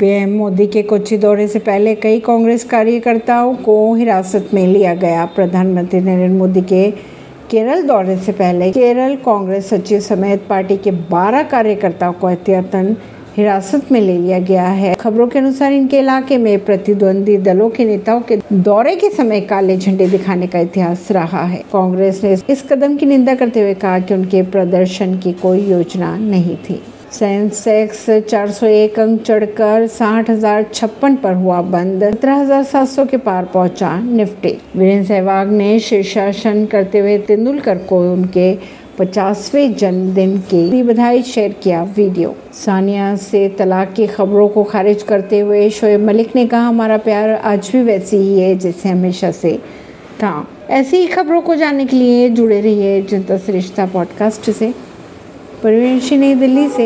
PM Modi के कोच्चि दौरे से पहले कई कांग्रेस कार्यकर्ताओं को हिरासत में लिया गया। प्रधानमंत्री नरेंद्र मोदी के केरल दौरे से पहले केरल कांग्रेस सचिव समेत पार्टी के 12 कार्यकर्ताओं को एहतियातन हिरासत में ले लिया गया है। खबरों के अनुसार इनके इलाके में प्रतिद्वंदी दलों के नेताओं के दौरे के समय काले झंडे दिखाने का इतिहास रहा है। कांग्रेस ने इस कदम की निंदा करते हुए कहा कि उनके प्रदर्शन की कोई योजना नहीं थी। सेंसेक्स 401 अंक चढ़कर साठ हज़ार छप्पन पर हुआ बंद। सत्रह हज़ार सात सौ के पार पहुँचा निफ्टी। वीरेंद्र सहवाग ने शीर्षासन करते हुए तेंदुलकर को उनके पचासवें जन्मदिन की बधाई शेयर किया वीडियो। सानिया से तलाक की खबरों को खारिज करते हुए शोएब मलिक ने कहा, हमारा प्यार आज भी वैसी ही है जैसे हमेशा से था। ऐसी ही खबरों को जानने के लिए जुड़े रहिए जनता से रिश्ता पॉडकास्ट से। परवीन नई दिल्ली से